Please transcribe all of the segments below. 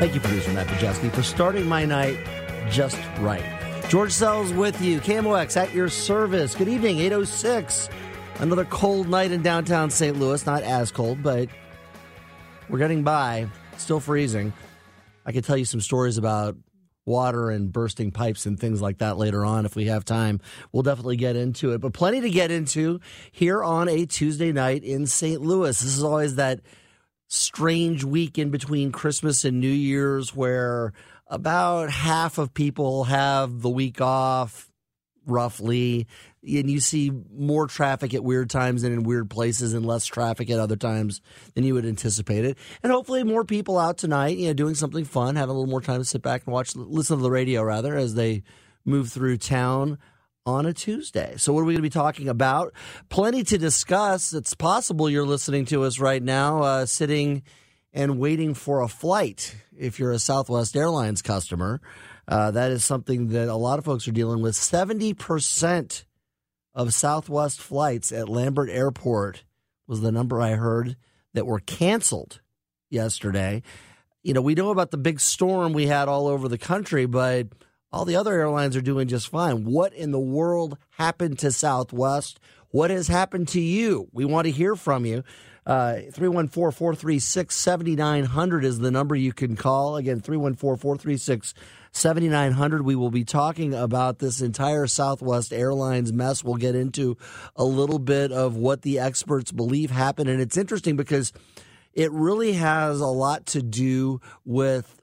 Thank you, producer Matt Pajeski, for starting my night just right. George Sells with you, KMOX at your service. Good evening, 806. Another cold night in downtown St. Louis. Not as cold, but we're getting by. Still freezing. I could tell you some stories about water and bursting pipes and things like that later on if we have time. We'll definitely get into it, but plenty to get into here on a Tuesday night in St. Louis. This is always that strange week in between Christmas and New Year's where about half of people have the week off roughly and you see more traffic at weird times and in weird places and less traffic at other times than you would anticipate it. And hopefully more people out tonight you know doing something fun having a little more time to sit back and watch listen to the radio rather as they move through town on a Tuesday. So, what are we going to be talking about? Plenty to discuss. It's possible you're listening to us right now, uh, sitting and waiting for a flight. If you're a Southwest Airlines customer, uh, that is something that a lot of folks are dealing with. 70% of Southwest flights at Lambert Airport was the number I heard that were canceled yesterday. You know, we know about the big storm we had all over the country, but all the other airlines are doing just fine. What in the world happened to Southwest? What has happened to you? We want to hear from you. Uh, 314 436 7900 is the number you can call. Again, 314 436 7900. We will be talking about this entire Southwest Airlines mess. We'll get into a little bit of what the experts believe happened. And it's interesting because it really has a lot to do with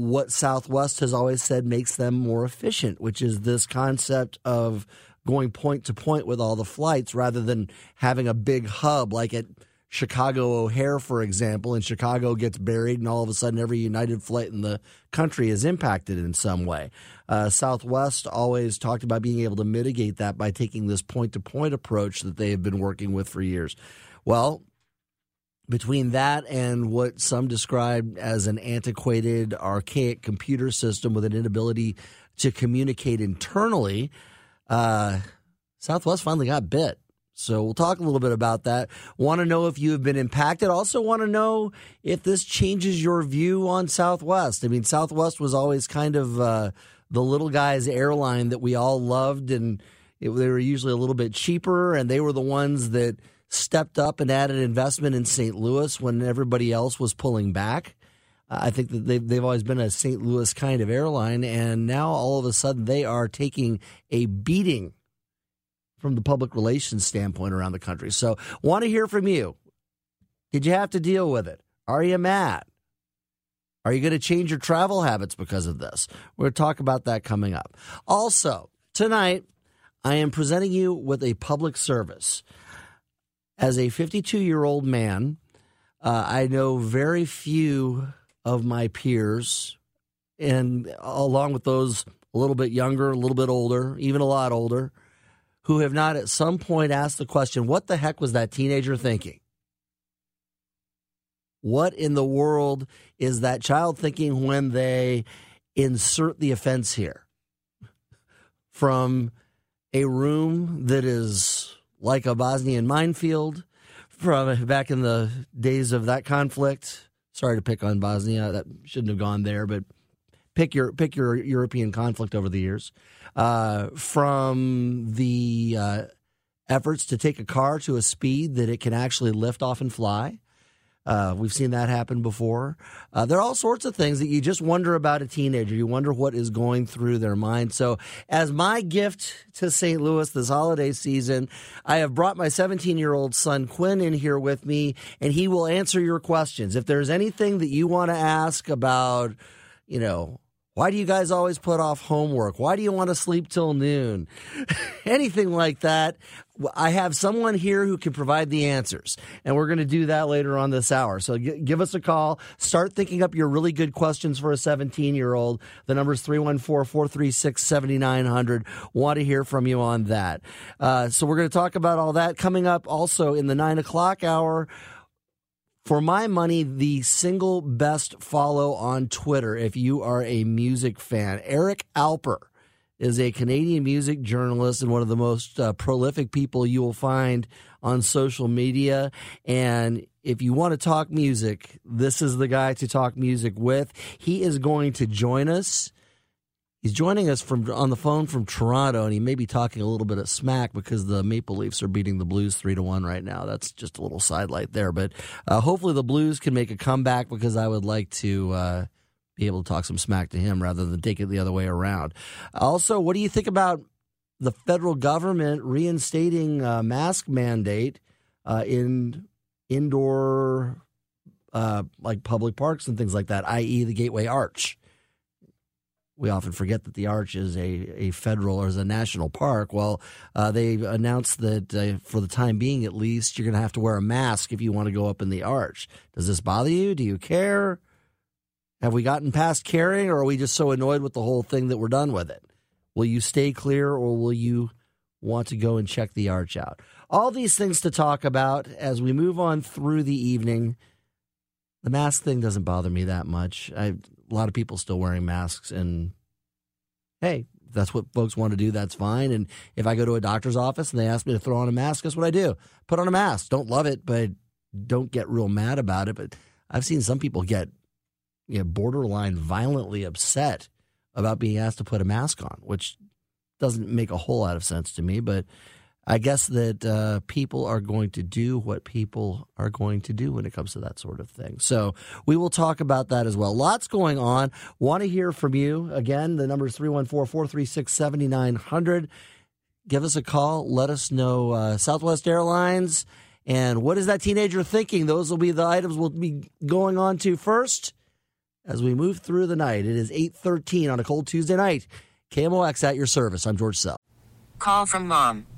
what Southwest has always said makes them more efficient, which is this concept of going point to point with all the flights rather than having a big hub like at Chicago O'Hare, for example, and Chicago gets buried, and all of a sudden every United flight in the country is impacted in some way. Uh, Southwest always talked about being able to mitigate that by taking this point to point approach that they have been working with for years. Well, between that and what some describe as an antiquated, archaic computer system with an inability to communicate internally, uh, Southwest finally got bit. So we'll talk a little bit about that. Want to know if you have been impacted. Also want to know if this changes your view on Southwest. I mean, Southwest was always kind of uh, the little guy's airline that we all loved, and it, they were usually a little bit cheaper, and they were the ones that stepped up and added investment in St. Louis when everybody else was pulling back. I think that they've, they've always been a St. Louis kind of airline, and now all of a sudden they are taking a beating from the public relations standpoint around the country. So, want to hear from you. Did you have to deal with it? Are you mad? Are you going to change your travel habits because of this? We're going to talk about that coming up. Also, tonight, I am presenting you with a public service. As a 52 year old man, uh, I know very few of my peers and along with those a little bit younger, a little bit older, even a lot older, who have not at some point asked the question, what the heck was that teenager thinking? What in the world is that child thinking when they insert the offense here? From a room that is like a Bosnian minefield from back in the days of that conflict. Sorry to pick on Bosnia. That shouldn't have gone there, but pick your pick your European conflict over the years. Uh, from the uh, efforts to take a car to a speed that it can actually lift off and fly uh, we've seen that happen before. Uh, there are all sorts of things that you just wonder about a teenager. You wonder what is going through their mind. So, as my gift to St. Louis this holiday season, I have brought my 17 year old son Quinn in here with me, and he will answer your questions. If there's anything that you want to ask about, you know, why do you guys always put off homework? Why do you want to sleep till noon? Anything like that. I have someone here who can provide the answers, and we're going to do that later on this hour. So g- give us a call. Start thinking up your really good questions for a 17 year old. The number is 314 436 7900. Want to hear from you on that. Uh, so we're going to talk about all that coming up also in the nine o'clock hour for my money, the single best follow on Twitter, if you are a music fan, Eric Alper is a Canadian music journalist and one of the most uh, prolific people you will find on social media. And if you want to talk music, this is the guy to talk music with. He is going to join us He's joining us from on the phone from Toronto, and he may be talking a little bit of smack because the Maple Leafs are beating the Blues three to one right now. That's just a little sidelight there, but uh, hopefully the Blues can make a comeback because I would like to uh, be able to talk some smack to him rather than take it the other way around. Also, what do you think about the federal government reinstating a mask mandate uh, in indoor, uh, like public parks and things like that, i.e., the Gateway Arch? We often forget that the Arch is a, a federal or is a national park. Well, uh, they announced that uh, for the time being, at least, you're going to have to wear a mask if you want to go up in the Arch. Does this bother you? Do you care? Have we gotten past caring, or are we just so annoyed with the whole thing that we're done with it? Will you stay clear, or will you want to go and check the Arch out? All these things to talk about as we move on through the evening. The mask thing doesn't bother me that much. I a lot of people still wearing masks and hey that's what folks want to do that's fine. And if i go to a doctor's office and they ask me to throw on a mask guess what i do? Put on a mask. Don't love it but don't get real mad about it. But i've seen some people get you know, borderline violently upset about being asked to put a mask on which doesn't make a whole lot of sense to me but I guess that uh, people are going to do what people are going to do when it comes to that sort of thing. So we will talk about that as well. Lots going on. Want to hear from you. Again, the number is 314 436 7900. Give us a call. Let us know uh, Southwest Airlines and what is that teenager thinking? Those will be the items we'll be going on to first as we move through the night. It is 813 on a cold Tuesday night. KMOX at your service. I'm George Sell. Call from mom.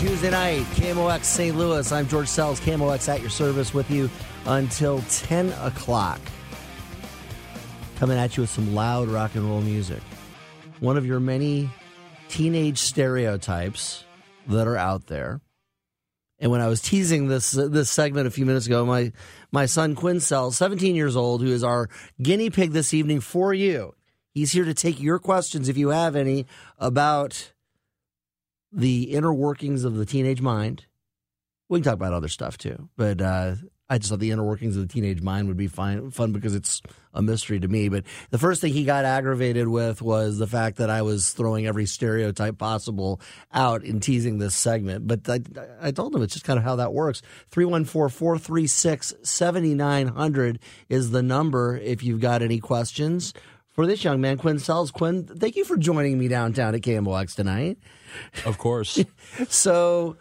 Tuesday night, KMOX St. Louis. I'm George Sells, KMOX at your service with you until 10 o'clock. Coming at you with some loud rock and roll music. One of your many teenage stereotypes that are out there. And when I was teasing this this segment a few minutes ago, my my son Quinn Sells, 17 years old, who is our guinea pig this evening for you. He's here to take your questions if you have any about the inner workings of the teenage mind. We can talk about other stuff too, but uh, I just thought the inner workings of the teenage mind would be fine, fun because it's a mystery to me. But the first thing he got aggravated with was the fact that I was throwing every stereotype possible out in teasing this segment. But I, I told him it's just kind of how that works. 314 436 7900 is the number if you've got any questions for this young man, Quinn Sells. Quinn, thank you for joining me downtown at KMOX tonight. Of course. So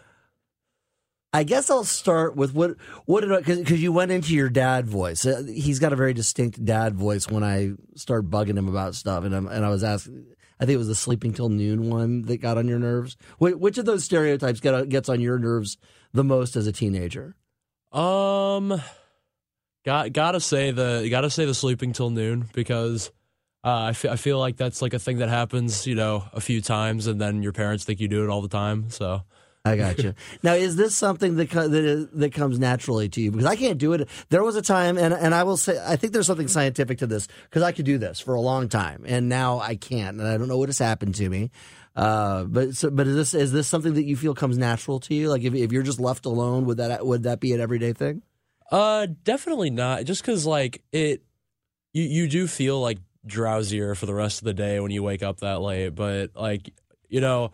I guess I'll start with what what did because you went into your dad voice. Uh, He's got a very distinct dad voice when I start bugging him about stuff, and I'm, and I was asking. I think it was the sleeping till noon one that got on your nerves. Wh- Which of those stereotypes get, gets on your nerves the most as a teenager? um, got gotta say the gotta say the sleeping till noon because uh, I fe- I feel like that's like a thing that happens, you know, a few times, and then your parents think you do it all the time. So I got you. now, is this something that co- that, is, that comes naturally to you? Because I can't do it. There was a time, and and I will say, I think there's something scientific to this because I could do this for a long time, and now I can't, and I don't know what has happened to me. Uh, but so, but is this is this something that you feel comes natural to you? Like if if you're just left alone, would that would that be an everyday thing? uh, definitely not. Just because like it, you you do feel like drowsier for the rest of the day when you wake up that late, but like you know.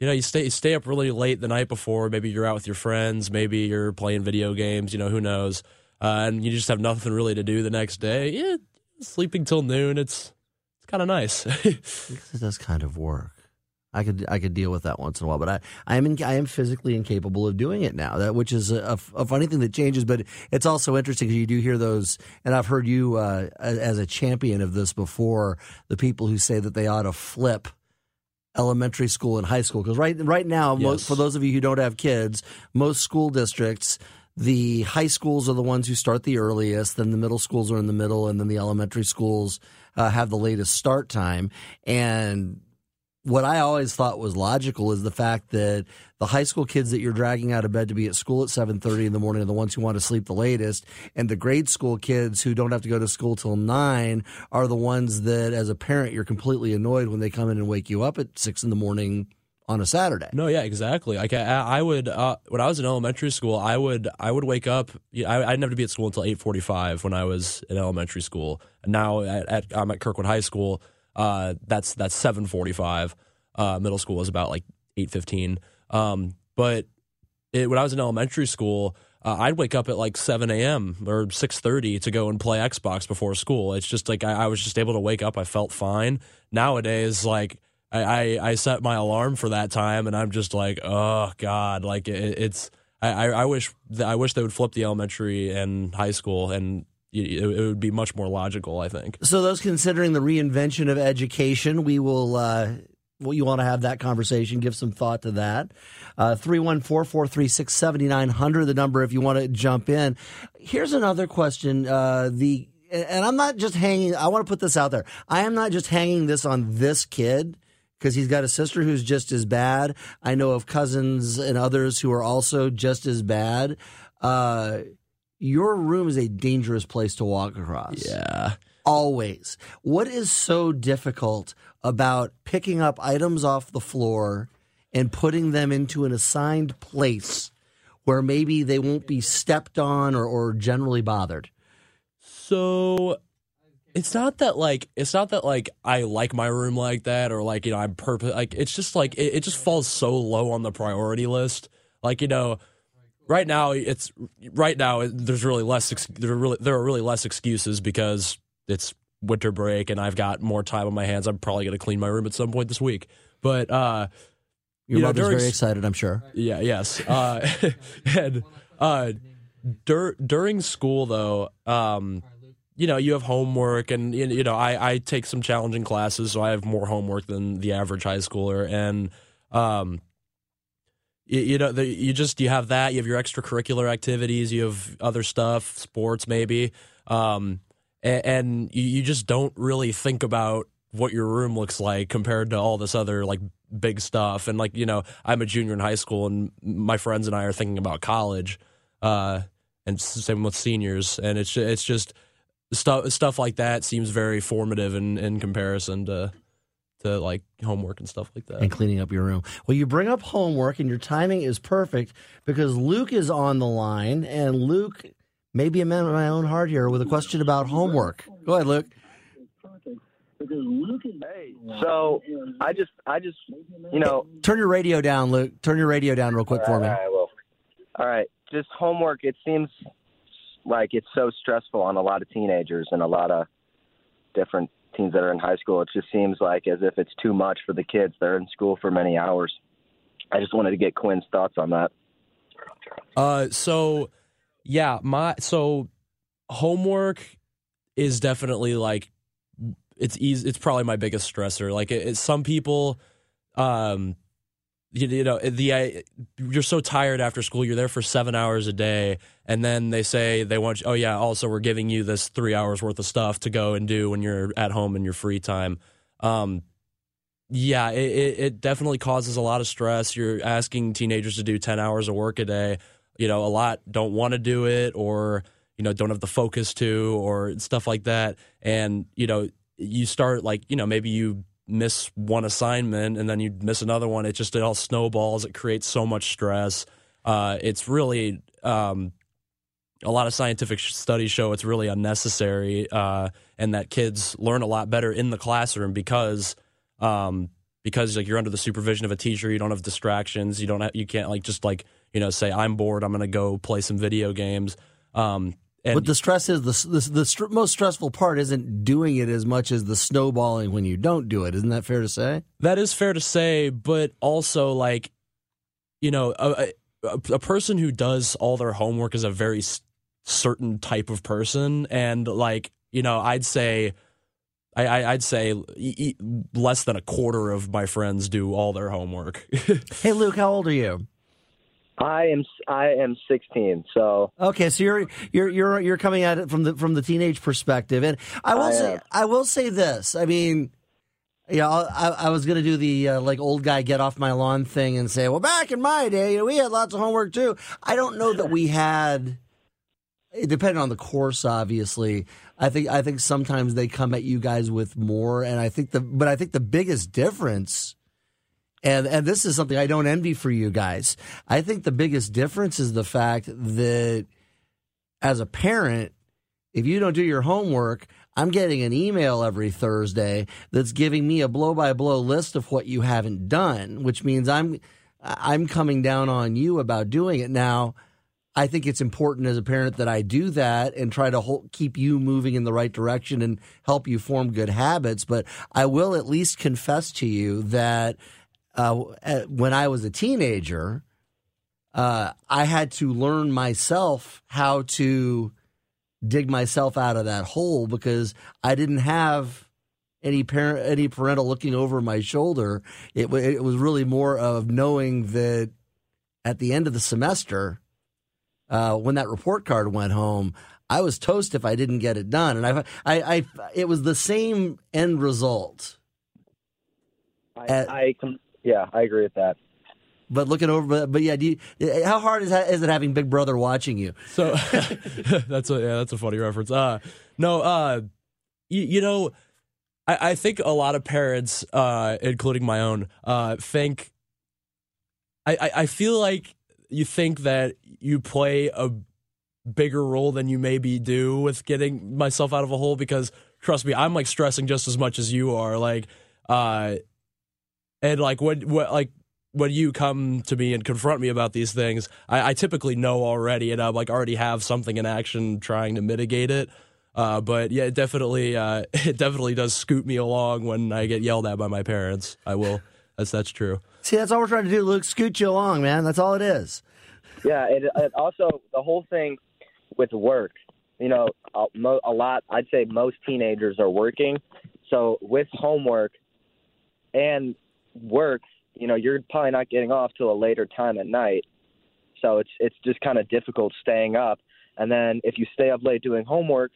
You know, you stay you stay up really late the night before. Maybe you're out with your friends. Maybe you're playing video games. You know, who knows? Uh, and you just have nothing really to do the next day. Yeah, sleeping till noon. It's it's kind of nice. It does kind of work. I could I could deal with that once in a while, but I I am in, I am physically incapable of doing it now. That which is a, a funny thing that changes, but it's also interesting because you do hear those, and I've heard you uh, as a champion of this before. The people who say that they ought to flip elementary school and high school because right right now, most, for those of you who don't have kids, most school districts. The high schools are the ones who start the earliest, then the middle schools are in the middle, and then the elementary schools uh, have the latest start time. And what I always thought was logical is the fact that the high school kids that you're dragging out of bed to be at school at 7:30 in the morning are the ones who want to sleep the latest and the grade school kids who don't have to go to school till 9 are the ones that as a parent you're completely annoyed when they come in and wake you up at 6 in the morning on a Saturday. No, yeah, exactly. Like I, I would uh, when I was in elementary school, I would I would wake up. I, I didn't have to be at school until eight forty five when I was in elementary school. Now at, at I'm at Kirkwood High School. Uh, that's that's seven forty five. Uh, middle school was about like eight fifteen. Um, but it, when I was in elementary school, uh, I'd wake up at like seven a.m. or six thirty to go and play Xbox before school. It's just like I, I was just able to wake up. I felt fine. Nowadays, like I, I, I set my alarm for that time, and I'm just like, oh god, like it, it's. I, I wish I wish they would flip the elementary and high school, and it, would be much more logical. I think. So, those considering the reinvention of education, we will. Uh, well, you want to have that conversation, give some thought to that. Uh, 314 436 7900, the number if you want to jump in. Here's another question. Uh, the and I'm not just hanging, I want to put this out there. I am not just hanging this on this kid because he's got a sister who's just as bad. I know of cousins and others who are also just as bad. Uh, your room is a dangerous place to walk across. Yeah. Always. What is so difficult about picking up items off the floor and putting them into an assigned place where maybe they won't be stepped on or, or generally bothered? So it's not that like it's not that like I like my room like that or like you know I'm purpose like it's just like it, it, just falls so low on the priority list. Like you know, right now it's right now there's really less there are really there are really less excuses because it's winter break and I've got more time on my hands. I'm probably going to clean my room at some point this week. But uh, your you know, during, very excited, I'm sure. Yeah. Yes. Uh, and uh, dur- during school though. Um, you know, you have homework, and you know, I, I take some challenging classes, so I have more homework than the average high schooler, and um, you, you know, the, you just you have that, you have your extracurricular activities, you have other stuff, sports maybe, um, and, and you, you just don't really think about what your room looks like compared to all this other like big stuff, and like you know, I'm a junior in high school, and my friends and I are thinking about college, uh, and same with seniors, and it's it's just stuff stuff like that seems very formative in, in comparison to to like homework and stuff like that. And cleaning up your room. Well, you bring up homework and your timing is perfect because Luke is on the line and Luke may be a man of my own heart here with a question about homework. Go ahead, Luke. Hey, so I just, I just, you know, turn your radio down, Luke. Turn your radio down real quick for me. All right, well, all right. Just homework. It seems like it's so stressful on a lot of teenagers and a lot of different teens that are in high school. It just seems like as if it's too much for the kids. They're in school for many hours. I just wanted to get Quinn's thoughts on that. Uh, so yeah, my so homework is definitely like it's easy. It's probably my biggest stressor. Like it, it, some people, um, you, you know the you're so tired after school you're there for seven hours a day and then they say they want you, oh yeah also we're giving you this three hours worth of stuff to go and do when you're at home in your free time. Um, yeah it, it definitely causes a lot of stress. You're asking teenagers to do 10 hours of work a day. You know a lot don't want to do it or you know don't have the focus to or stuff like that. And you know you start like you know maybe you miss one assignment and then you miss another one. It just it all snowballs. It creates so much stress. Uh, it's really um, a lot of scientific studies show it's really unnecessary, uh, and that kids learn a lot better in the classroom because um, because like you're under the supervision of a teacher. You don't have distractions. You don't have, you can't like just like you know say I'm bored. I'm to go play some video games. Um, and but the stress is the the, the st- most stressful part isn't doing it as much as the snowballing when you don't do it. Isn't that fair to say? That is fair to say, but also like you know a, a, a person who does all their homework is a very certain type of person, and like you know I'd say. I, would say less than a quarter of my friends do all their homework. hey, Luke, how old are you? I am I am 16. So okay, so you're you're you're you're coming at it from the from the teenage perspective, and I will I say. I will say this. I mean, Yeah, I, I was going to do the uh, like old guy get off my lawn thing and say, well, back in my day, you know, we had lots of homework too. I don't know that we had. It depended on the course, obviously. I think I think sometimes they come at you guys with more, and I think the but I think the biggest difference, and and this is something I don't envy for you guys. I think the biggest difference is the fact that as a parent, if you don't do your homework, I'm getting an email every Thursday that's giving me a blow by blow list of what you haven't done, which means I'm I'm coming down on you about doing it now. I think it's important as a parent that I do that and try to hold, keep you moving in the right direction and help you form good habits. But I will at least confess to you that uh, when I was a teenager, uh, I had to learn myself how to dig myself out of that hole because I didn't have any parent, any parental looking over my shoulder. It, it was really more of knowing that at the end of the semester, uh, when that report card went home, I was toast if I didn't get it done, and I, I, I it was the same end result. I, At- I yeah, I agree with that. But looking over, but, but yeah, do you, how hard is that, is it having Big Brother watching you? So that's a yeah, that's a funny reference. Uh, no, uh, you, you know, I, I think a lot of parents, uh, including my own, uh, think. I, I I feel like you think that you play a bigger role than you maybe do with getting myself out of a hole because trust me, I'm like stressing just as much as you are. Like, uh, and like when what like when you come to me and confront me about these things, I, I typically know already, and I like already have something in action trying to mitigate it. Uh, but yeah, it definitely, uh, it definitely does scoot me along when I get yelled at by my parents. I will. That's that's true. See, that's all we're trying to do, Luke. Scoot you along, man. That's all it is. Yeah, it, it also the whole thing with work. You know, a, mo- a lot. I'd say most teenagers are working. So with homework and work, you know, you're probably not getting off till a later time at night. So it's it's just kind of difficult staying up. And then if you stay up late doing homework,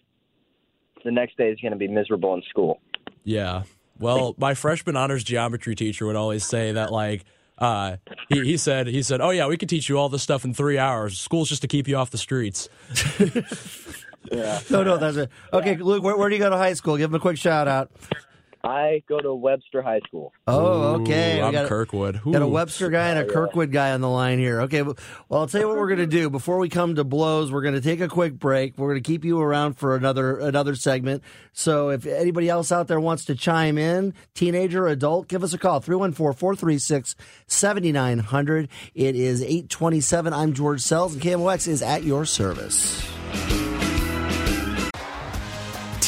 the next day is going to be miserable in school. Yeah. Well, my freshman honors geometry teacher would always say that like uh, he, he said he said, "Oh yeah, we could teach you all this stuff in three hours. School's just to keep you off the streets." Yeah. No, no, that's it. Okay, Luke, where, where do you go to high school? Give him a quick shout out. I go to Webster High School. Oh, okay. Ooh, We I'm got a- Kirkwood. Got a Webster guy and a oh, Kirkwood guy on the line here. Okay, well, I'll tell you what we're going to do. Before we come to blows, we're going to take a quick break. We're going to keep you around for another another segment. So if anybody else out there wants to chime in, teenager, adult, give us a call 314-436-7900. It is 827. I'm George Sells, and KMOX is at your service.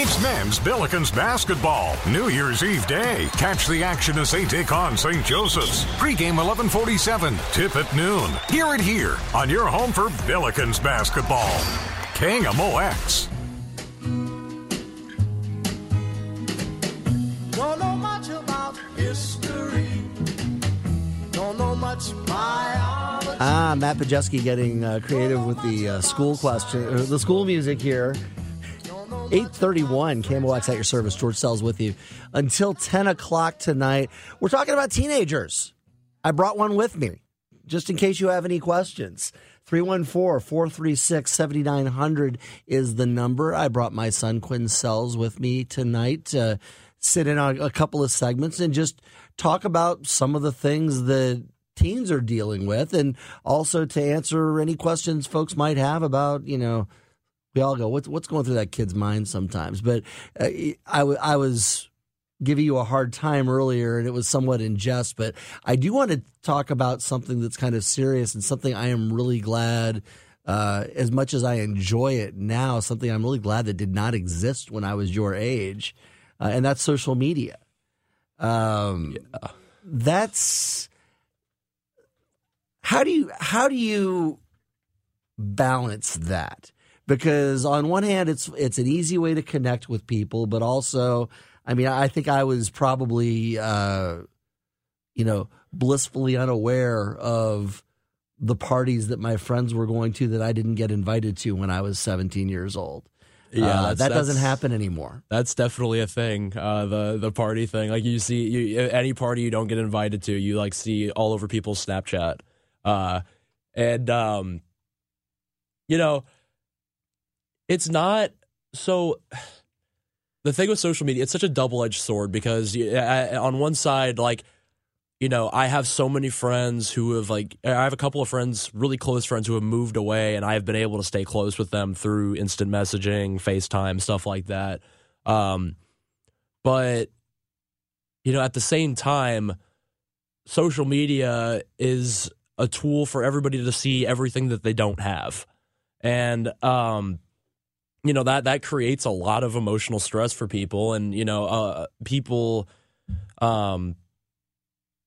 It's men's Billikens basketball. New Year's Eve day. Catch the action as they take on St. Joseph's. Pre-game 1147. Tip at noon. Hear it here on your home for Billikens basketball. KMOX. Don't know much about history. Don't know much biology. Ah, Matt Pajeski getting uh, creative with the uh, school question, or the school music here. 831 KMOX at your service. George Sells with you until 10 o'clock tonight. We're talking about teenagers. I brought one with me just in case you have any questions. 314 436 7900 is the number. I brought my son Quinn Sells with me tonight to sit in on a couple of segments and just talk about some of the things that teens are dealing with and also to answer any questions folks might have about, you know, we all go, what's, what's going through that kid's mind sometimes? But uh, I, w- I was giving you a hard time earlier and it was somewhat in jest, but I do want to talk about something that's kind of serious and something I am really glad. Uh, as much as I enjoy it now, something I'm really glad that did not exist when I was your age, uh, and that's social media. Um, yeah. That's how do you how do you balance that? Because on one hand, it's it's an easy way to connect with people, but also, I mean, I think I was probably, uh, you know, blissfully unaware of the parties that my friends were going to that I didn't get invited to when I was 17 years old. Yeah, uh, that's- that doesn't happen anymore. That's definitely a thing. Uh, the the party thing, like you see, you any party you don't get invited to, you like see all over people's Snapchat, uh, and um, you know, it's not so. The thing with social media, it's such a double edged sword because I- on one side, like you know, I have so many friends who have like I have a couple of friends, really close friends who have moved away and I have been able to stay close with them through instant messaging, FaceTime, stuff like that. Um but you know, at the same time, social media is a tool for everybody to see everything that they don't have. And um you know that that creates a lot of emotional stress for people and you know uh people um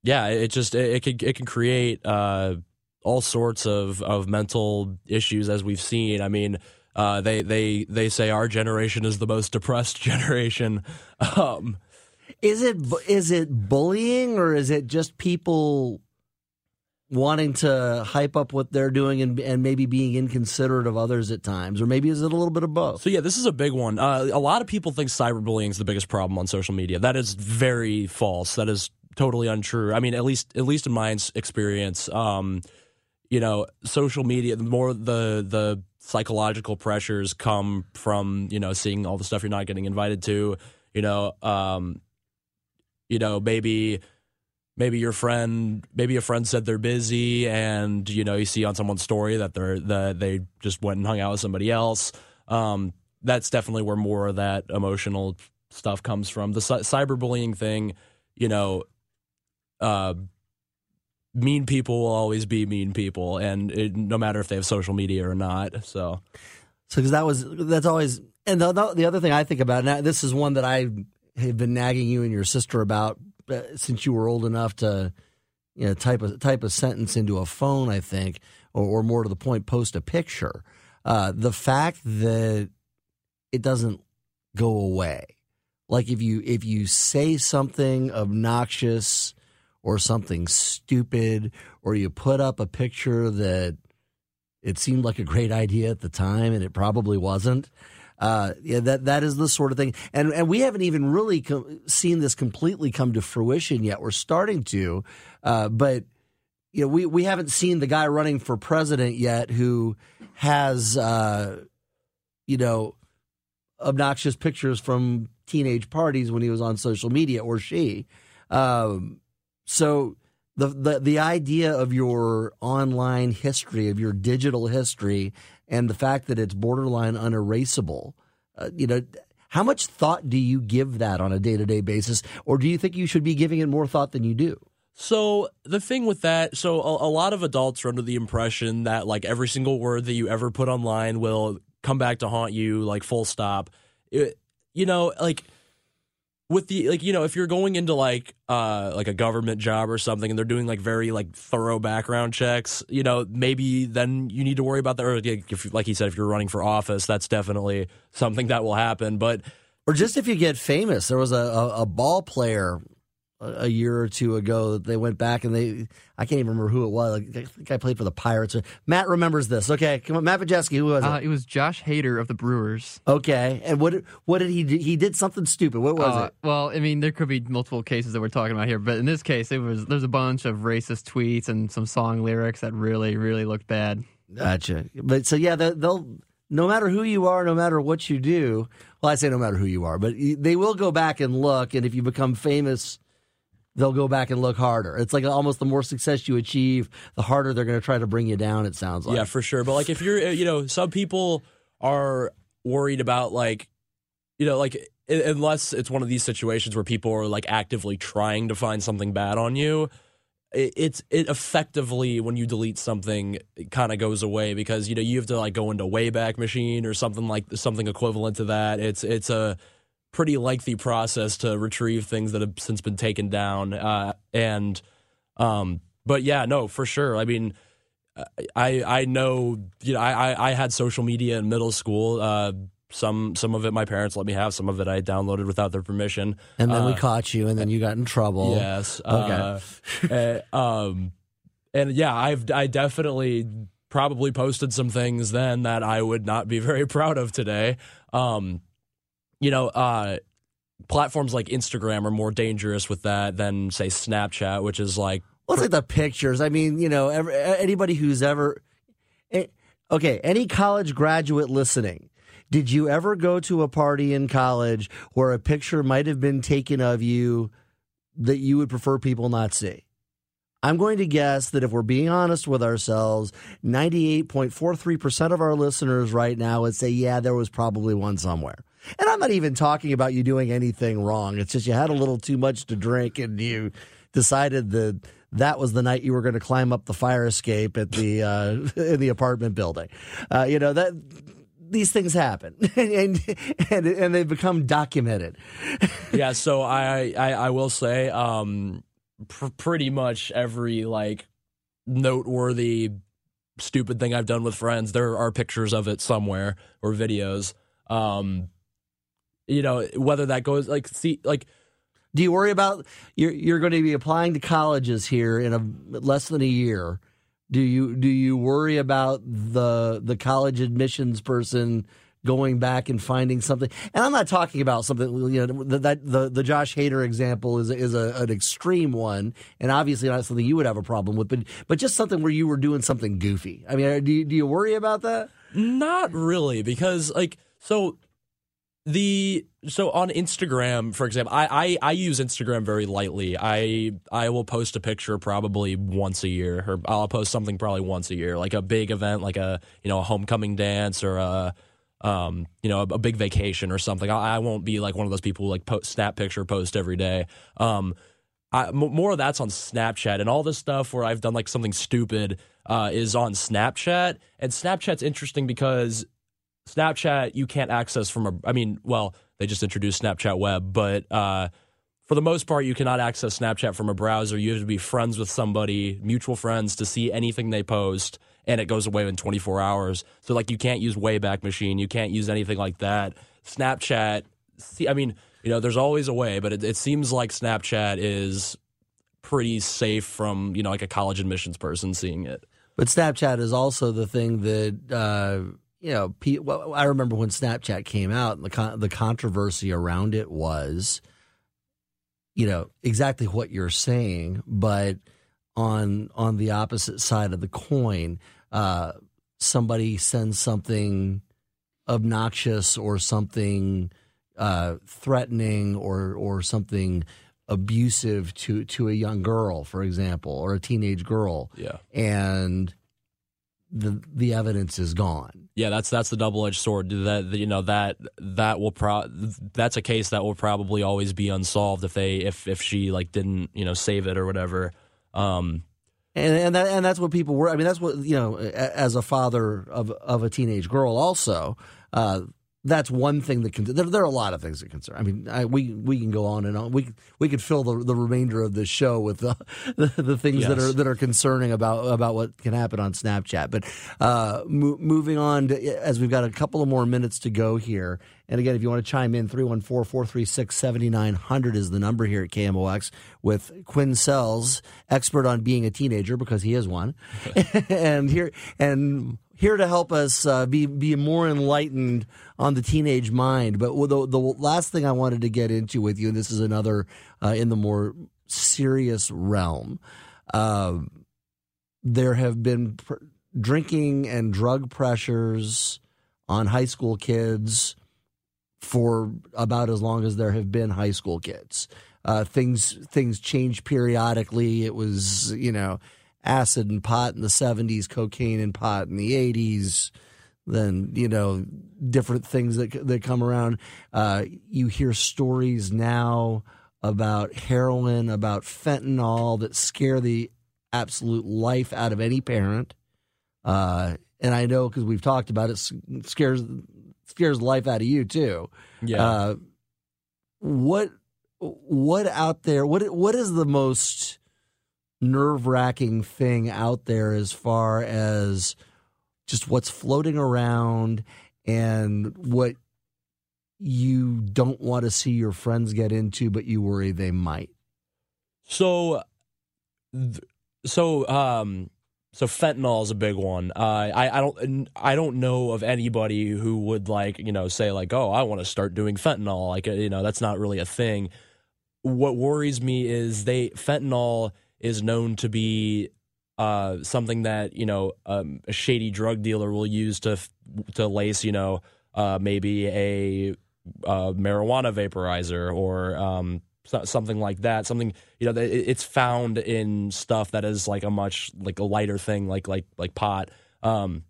yeah, it just it, it can it can create uh, all sorts of of mental issues as we've seen. I mean, uh, they they they say our generation is the most depressed generation. Um, Is it is it bullying or is it just people wanting to hype up what they're doing and and maybe being inconsiderate of others at times, or maybe is it a little bit of both? So yeah, this is a big one. Uh, a lot of people think cyberbullying is the biggest problem on social media. That is very false. That is totally untrue. I mean, at least at least in my experience, um, you know, social media. The more the the psychological pressures come from you know seeing all the stuff you're not getting invited to. You know, um, you know maybe maybe your friend maybe a friend said they're busy and you know you see on someone's story that they're that they just went and hung out with somebody else. Um, that's definitely where more of that emotional stuff comes from. The cy- cyberbullying thing you know uh, mean people will always be mean people and it, no matter if they have social media or not so. So because that was that's always and the, the the other thing I think about now this is one that I have been nagging you and your sister about uh, since you were old enough to you know type a type a sentence into a phone I think or, or more to the point post a picture uh, the fact that it doesn't go away like if you if you say something obnoxious or something stupid or you put up a picture that it seemed like a great idea at the time, and it probably wasn't. Uh, yeah, that that is the sort of thing, and and we haven't even really co- seen this completely come to fruition yet. We're starting to, uh, but you know, we we haven't seen the guy running for president yet who has, uh, you know, obnoxious pictures from teenage parties when he was on social media or she. Um, so the, the the idea of your online history, of your digital history, and the fact that it's borderline unerasable, uh, you know, how much thought do you give that on a day to day basis, or do you think you should be giving it more thought than you do? So the thing with that, so a, a lot of adults are under the impression that like every single word that you ever put online will come back to haunt you, like full stop. It- you know, like with the like you know if you're going into like uh like a government job or something and they're doing like very like thorough background checks you know maybe then you need to worry about that. Or like, if like he said if you're running for office that's definitely something that will happen. But Or just if you get famous, there was a, a, a ball player a year or two ago that they went back and they I can't even remember who it was. Like, I think I played for the Pirates. Matt remembers this. Okay, come on, Matt Pajeski, who was it? Uh, it was Josh Hader of the Brewers. Okay, and what what did he do? He did something stupid. What was Uh, it? Well, I mean, there could be multiple cases that we're talking about here, but in this case, it was there's a bunch of racist tweets and some song lyrics that really, really looked bad. Gotcha. But so yeah, they- they'll no matter who you are, no matter what you do. Well, I say no matter who you are, but they will go back and look, and if you become famous, they'll go back and look harder. It's like almost the more success you achieve, the harder they're going to try to bring you down. It sounds like. Yeah, for sure. But like, if you're, you know, some people are worried about like, you know, like unless it's one of these situations where people are like actively trying to find something bad on you. it- It's it effectively when you delete something, it kind of goes away because you know you have to like go into Wayback Machine or something like something equivalent to that. It's it's a pretty lengthy process to retrieve things that have since been taken down. Uh, and, um, but yeah, no, for sure. I mean, I I know you know I I, had social media in middle school. Uh, some some of it my parents let me have. Some of it I downloaded without their permission. And then we Uh, caught you, and then you got in trouble. Yes. Okay. Uh, uh, um, and yeah, I've I definitely probably posted some things then that I would not be very proud of today. Um, you know, uh, platforms like Instagram are more dangerous with that than say Snapchat, which is like Well, it's like the pictures. I mean, you know, every, anybody who's ever. Okay, any college graduate listening, did you ever go to a party in college where a picture might have been taken of you that you would prefer people not see? I'm going to guess that if we're being honest with ourselves, 98.43% of our listeners right now would say, yeah, there was probably one somewhere. And I'm not even talking about you doing anything wrong. It's just you had a little too much to drink and you decided that that was the night you were going to climb up the fire escape at the uh, in the apartment building. Uh, you know that these things happen and and and they become documented. yeah, so I I, I will say um pr- pretty much every like noteworthy stupid thing I've done with friends there are pictures of it somewhere or videos. Um you know, whether that goes like see like Do you worry about you're you're going to be applying to colleges here in a less than a year? Do you do you worry about the the college admissions person going back and finding something? And I'm not talking about something you know that, that the the Josh Hader example is is a, an extreme one, and obviously not something you would have a problem with, but but just something where you were doing something goofy. I mean, do you, do you worry about that? Not really, because like so the so on Instagram, for example, I, I I use Instagram very lightly. I I will post a picture probably once a year, or I'll post something probably once a year, like a big event, like a you know a homecoming dance or a um you know a, a big vacation or something. I, I won't be like one of those people who like post snap picture post every day. Um, I, m- more of that's on Snapchat and all this stuff where I've done like something stupid uh, is on Snapchat. And Snapchat's interesting because Snapchat you can't access from a. I mean, well, they just introduced Snapchat Web, but uh, for the most part, you cannot access Snapchat from a browser. You have to be friends with somebody, mutual friends, to see anything they post, and it goes away in 24 hours. So like, you can't use Wayback Machine, you can't use anything like that. Snapchat. See, I mean, you know, there's always a way, but it, it seems like Snapchat is pretty safe from you know like a college admissions person seeing it. But Snapchat is also the thing that uh, you know. Pe- well, I remember when Snapchat came out, and the con- the controversy around it was, you know, exactly what you're saying, but on on the opposite side of the coin, uh, somebody sends something obnoxious or something uh, threatening or or something abusive to to a young girl, for example, or a teenage girl. Yeah. and the the evidence is gone. Yeah, that's that's the double edged sword. That you know that that will pro that's a case that will probably always be unsolved if they if if she like didn't you know save it or whatever. Um, And and that, and that's what people were. I mean, that's what you know. As a father of of a teenage girl, also, uh, that's one thing that can. There, there are a lot of things that concern. I mean, I, we we can go on and on. We we could fill the the remainder of the show with the the, the things that are that are concerning about about what can happen on Snapchat. But uh, mo- moving on, to, as we've got a couple of more minutes to go here. And again, if you want to chime in, 314 436 7900 is the number here at KMOX with Quinn Sells, expert on being a teenager because he is one. and here, and here to help us uh, be be more enlightened on the teenage mind. But the the last thing I wanted to get into with you, and this is another uh, in the more serious realm. Uh, there have been pr- drinking and drug pressures on high school kids for about as long as there have been high school kids. Uh, things things change periodically. It was you know acid and pot in the seventies, cocaine and pot in the eighties. Then you know different things that that come around. Uh, you hear stories now about heroin, about fentanyl that scare the absolute life out of any parent. Uh, and I know because we've talked about it, scares scares life out of you too. Yeah. Uh, what what out there? What what is the most nerve wracking thing out there as far as just what's floating around and what you don't want to see your friends get into, but you worry they might. So, so, um, so fentanyl is a big one. Uh, I, I don't, I don't know of anybody who would like, you know, say like, oh, I want to start doing fentanyl. Like, uh, you know, that's not really a thing. What worries me is they fentanyl is known to be uh, something that you know um, a shady drug dealer will use to to lace, you know, uh, maybe a uh, marijuana vaporizer or um, something like that. Something you know, it's found in stuff that is like a much like a lighter thing, like like like pot. Um,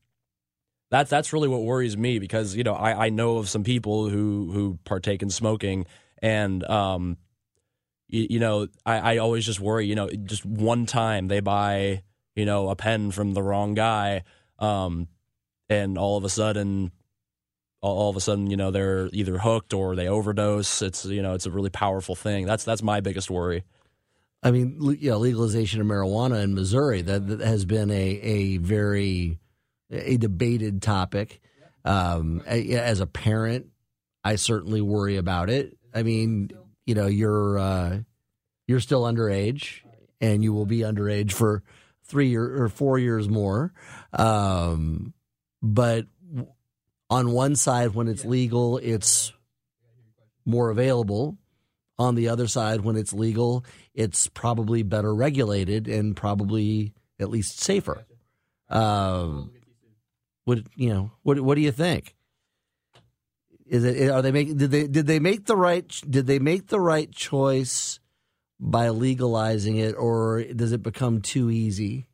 that's that's really what worries me because you know I, I know of some people who who partake in smoking and um you, you know I, I always just worry you know just one time they buy you know a pen from the wrong guy um and all of a sudden all, all of a sudden you know they're either hooked or they overdose it's you know it's a really powerful thing that's that's my biggest worry I mean, yeah, legalization of marijuana in Missouri that, that has been a a very a debated topic. Um, as a parent, I certainly worry about it. I mean, you know, you're uh, you're still underage, and you will be underage for three year, or four years more. Um, but on one side, when it's legal, it's more available. On the other side, when it's legal, it's probably better regulated and probably at least safer. Um, what you know? What what do you think? Is it are they make did they did they make the right did they make the right choice by legalizing it, or does it become too easy?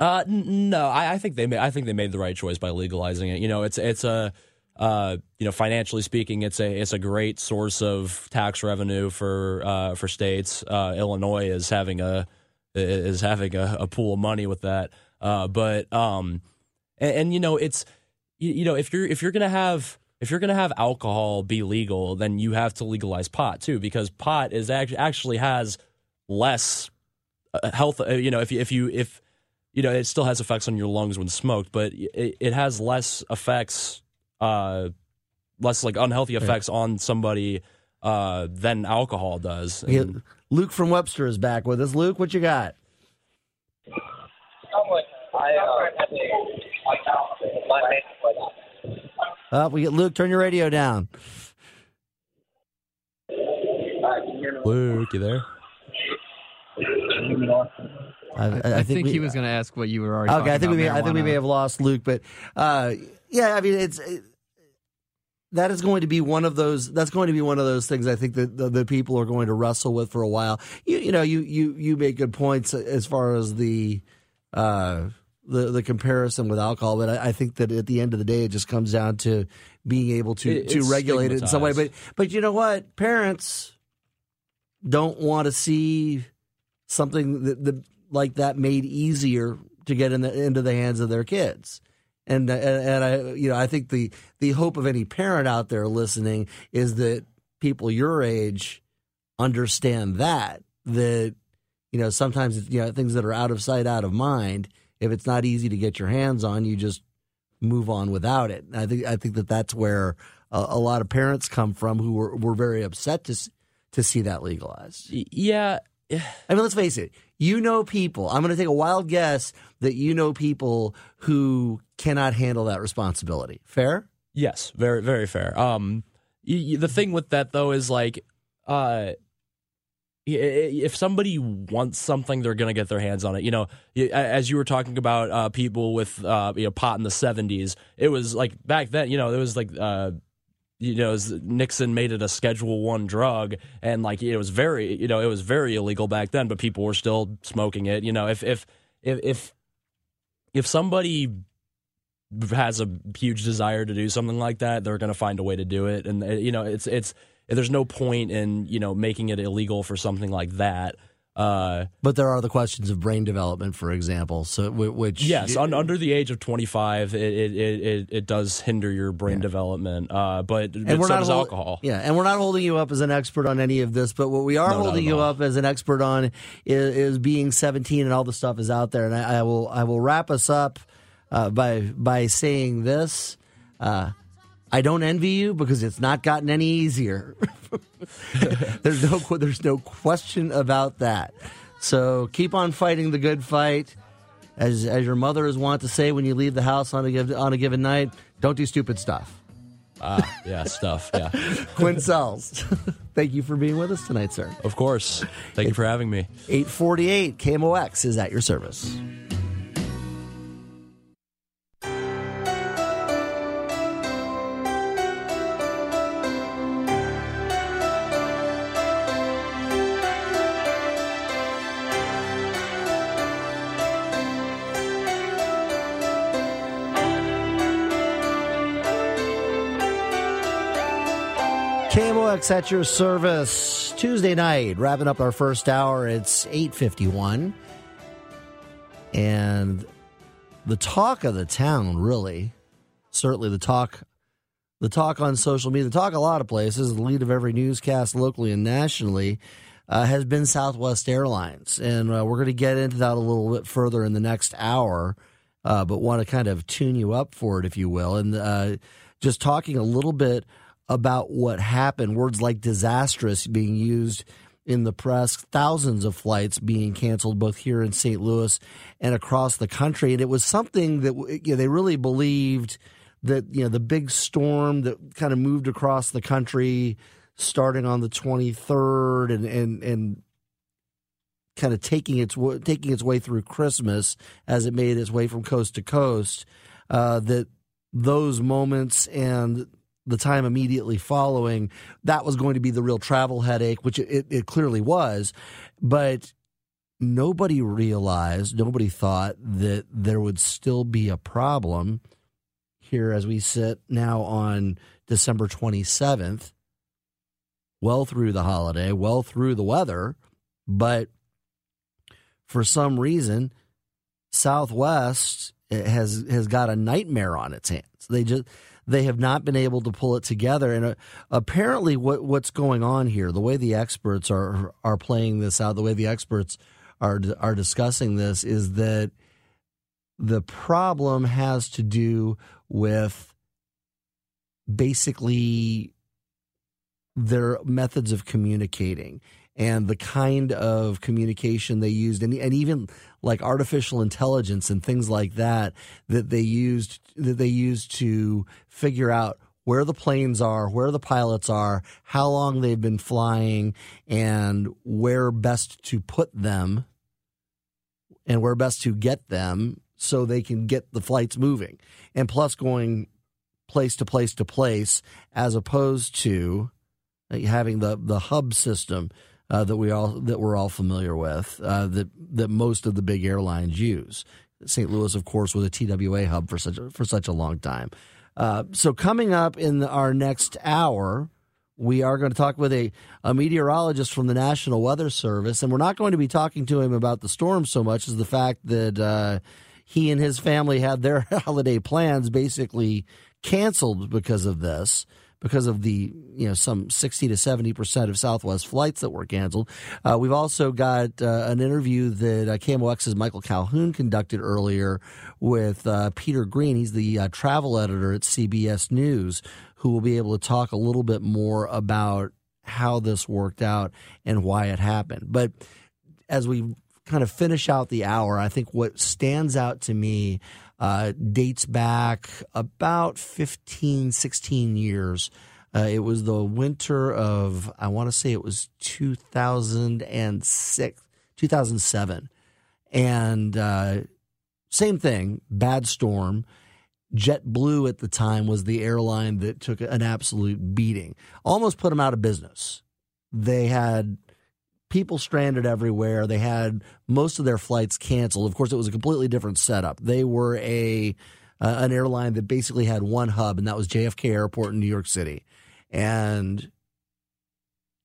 Uh, no, I, I think they made, I think they made the right choice by legalizing it. You know, it's it's a uh, you know financially speaking, it's a it's a great source of tax revenue for uh, for states. Uh, Illinois is having a is having a, a pool of money with that. Uh, but um, and, and you know it's you, you know if you're if you're gonna have if you're gonna have alcohol be legal, then you have to legalize pot too because pot is act- actually has less uh, health. uh, You know, if you if you if you know, it still has effects on your lungs when smoked, but it, it has less effects, uh, less like unhealthy effects on somebody uh, than alcohol does. Yeah, And- Luke from Webster is back with us. Luke, what you got? I, uh, my Uh, we get Luke. Turn your radio down. Luke, you there? I, I, think, we- he was going to ask what you were already. Okay, I think we may, about I think we may have lost Luke, but uh, yeah, I mean it's it, that is going to be one of those. That's going to be one of those things. I think that the, the people are going to wrestle with for a while. You you know you you you make good points as far as the. Uh, the, the comparison with alcohol, but I, I think that at the end of the day, it just comes down to being able to It- to regulate it in some way. But but you know what, parents don't want to see something that, that like that made easier to get in the, into the hands of their kids. And, uh, and and I you know I think the the hope of any parent out there listening is that people your age understand that that you know sometimes you know things that are out of sight out of mind if it's not easy to get your hands on you just move on without it. And I think I think that that's where a, a lot of parents come from who were, were very upset to to see that legalized. Yeah. I mean, let's face it. You know people. I'm going to take a wild guess that you know people who cannot handle that responsibility. Fair? Yes, very very fair. Um, y y the thing with that though is like, uh, if somebody wants something, they're gonna get their hands on it. You know, as you were talking about uh, people with uh, you know pot in the '70s, it was like back then. You know, it was like. Uh, you know, Nixon made it a Schedule One drug, and like it was very, you know, it was very illegal back then, but people were still smoking it. You know, if if if if if somebody has a huge desire to do something like that, they're going to find a way to do it. And uh, you know, it's it's there's no point in you know making it illegal for something like that. Uh, But there are the questions of brain development, for example. So, which yes, un, under the age of 25, it it, it, it, it does hinder your brain development. Uh, but, but so does hol- alcohol. Yeah, and we're not holding you up as an expert on any of this, but what we are No, holding you all. up as an expert on is, is being 17 and all the stuff is out there. And I, I will I will wrap us up uh, by by saying this. I don't envy you because it's not gotten any easier. there's no there's no question about that. So keep on fighting the good fight. As as your mother is wont to say when you leave the house on a given, on a given night, don't do stupid stuff. Ah, yeah, stuff. Yeah. Quinn Sells, thank you for being with us tonight, sir. Of course. Thank you for having me. 848 KMOX is at your service. KMOX at your service. Tuesday night, wrapping up our first hour. It's 851. And the talk of the town, really, certainly the talk the talk on social media, the talk a lot of places, the lead of every newscast locally and nationally, uh, has been Southwest Airlines. And uh, we're going to get into that a little bit further in the next hour, uh, but want to kind of tune you up for it, if you will. And uh, just talking a little bit about what happened, words like disastrous being used in the press, thousands of flights being canceled both here in St. Louis and across the country. And it was something that you know, they really believed that you know the big storm that kind of moved across the country starting on the 23rd and and and kind of taking its taking its way through Christmas as it made its way from coast to coast uh, that those moments and the time immediately following that was going to be the real travel headache which it, it clearly was. But nobody realized nobody thought that there would still be a problem here as we sit now on December 27th, well through the holiday, well through the weather, but for some reason, Southwest has has got a nightmare on its hands. They just they have not been able to pull it together, and uh, apparently, what what's going on here? The way the experts are are playing this out, the way the experts are are discussing this, is that the problem has to do with basically their methods of communicating and the kind of communication they used and, and even like artificial intelligence and things like that that they used that they used to figure out where the planes are, where the pilots are, how long they've been flying and where best to put them and where best to get them so they can get the flights moving. And plus going place to place to place as opposed to having the the hub system uh, that we all that we're all familiar with uh, that that most of the big airlines use. St. Louis, of course, was a TWA hub for such for such a long time. Uh, so coming up in our next hour, we are going to talk with a, a meteorologist from the National Weather Service, and we're not going to be talking to him about the storm so much as the fact that uh, he and his family had their holiday plans basically canceled because of this because of the you know some 60 to 70 percent of southwest flights that were canceled. Uh, we've also got uh, an interview that uh, KMOX's michael calhoun conducted earlier with uh, peter green. He's the uh, travel editor at cbs news who will be able to talk a little bit more about how this worked out and why it happened. But as we kind of finish out the hour i think what stands out to me uh, dates back about 15, 16 years. Uh, it was the winter of, I want to say it was 2006, 2007. And uh, same thing, bad storm. JetBlue at the time was the airline that took an absolute beating, almost put them out of business. They had people stranded everywhere. They had most of their flights canceled. Of course, it was a completely different setup. They were a uh, an airline that basically had one hub, and that was JFK Airport in New York City. And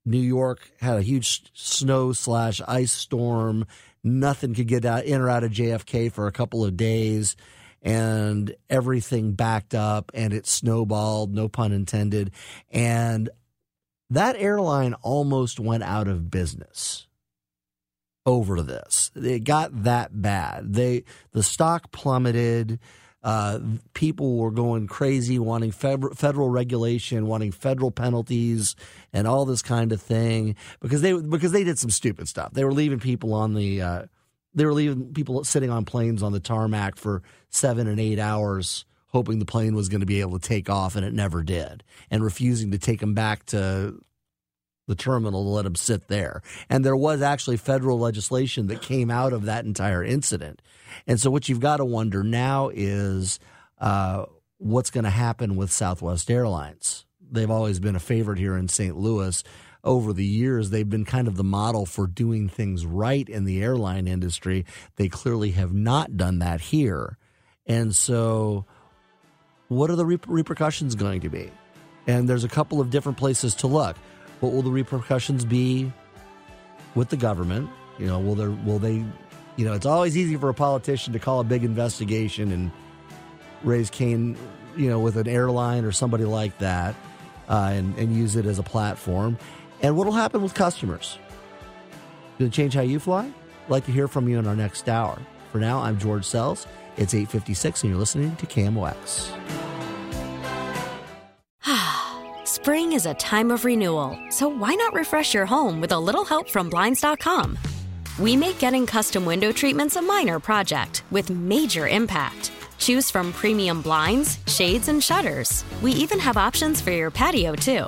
New York had a huge snow slash ice storm. Nothing could get out, in or out of JFK for a couple of days, and everything backed up, and it snowballed. No pun intended. And that airline almost went out of business over this. It got that bad. They the stock plummeted. Uh, people were going crazy, wanting federal, regulation, wanting federal penalties, and all this kind of thing because they because they did some stupid stuff. They were leaving people on the uh, they were leaving people sitting on planes on the tarmac for seven and eight hours hoping the plane was going to be able to take off, and it never did, and refusing to take them back to the terminal to let them sit there. And there was actually federal legislation that came out of that entire incident. And so, what you've got to wonder now is uh, what's going to happen with Southwest Airlines. They've always been a favorite here in St. Louis. Over the years, they've been kind of the model for doing things right in the airline industry. They clearly have not done that here. And so, what are the repercussions going to be? And there's a couple of different places to look. What will the repercussions be with the government? You know, will there will they you know, it's always easy for a politician to call a big investigation and raise Cain, you know, with an airline or somebody like that, uh, and, and use it as a platform. And what will happen with customers? To change how you fly? I'd like to hear from you in our next hour. For now, I'm George Sells. It's 856 and you're listening to KMOX. Spring is a time of renewal, so why not refresh your home with a little help from Blinds.com? We make getting custom window treatments a minor project with major impact. Choose from premium blinds, shades, and shutters. We even have options for your patio, too.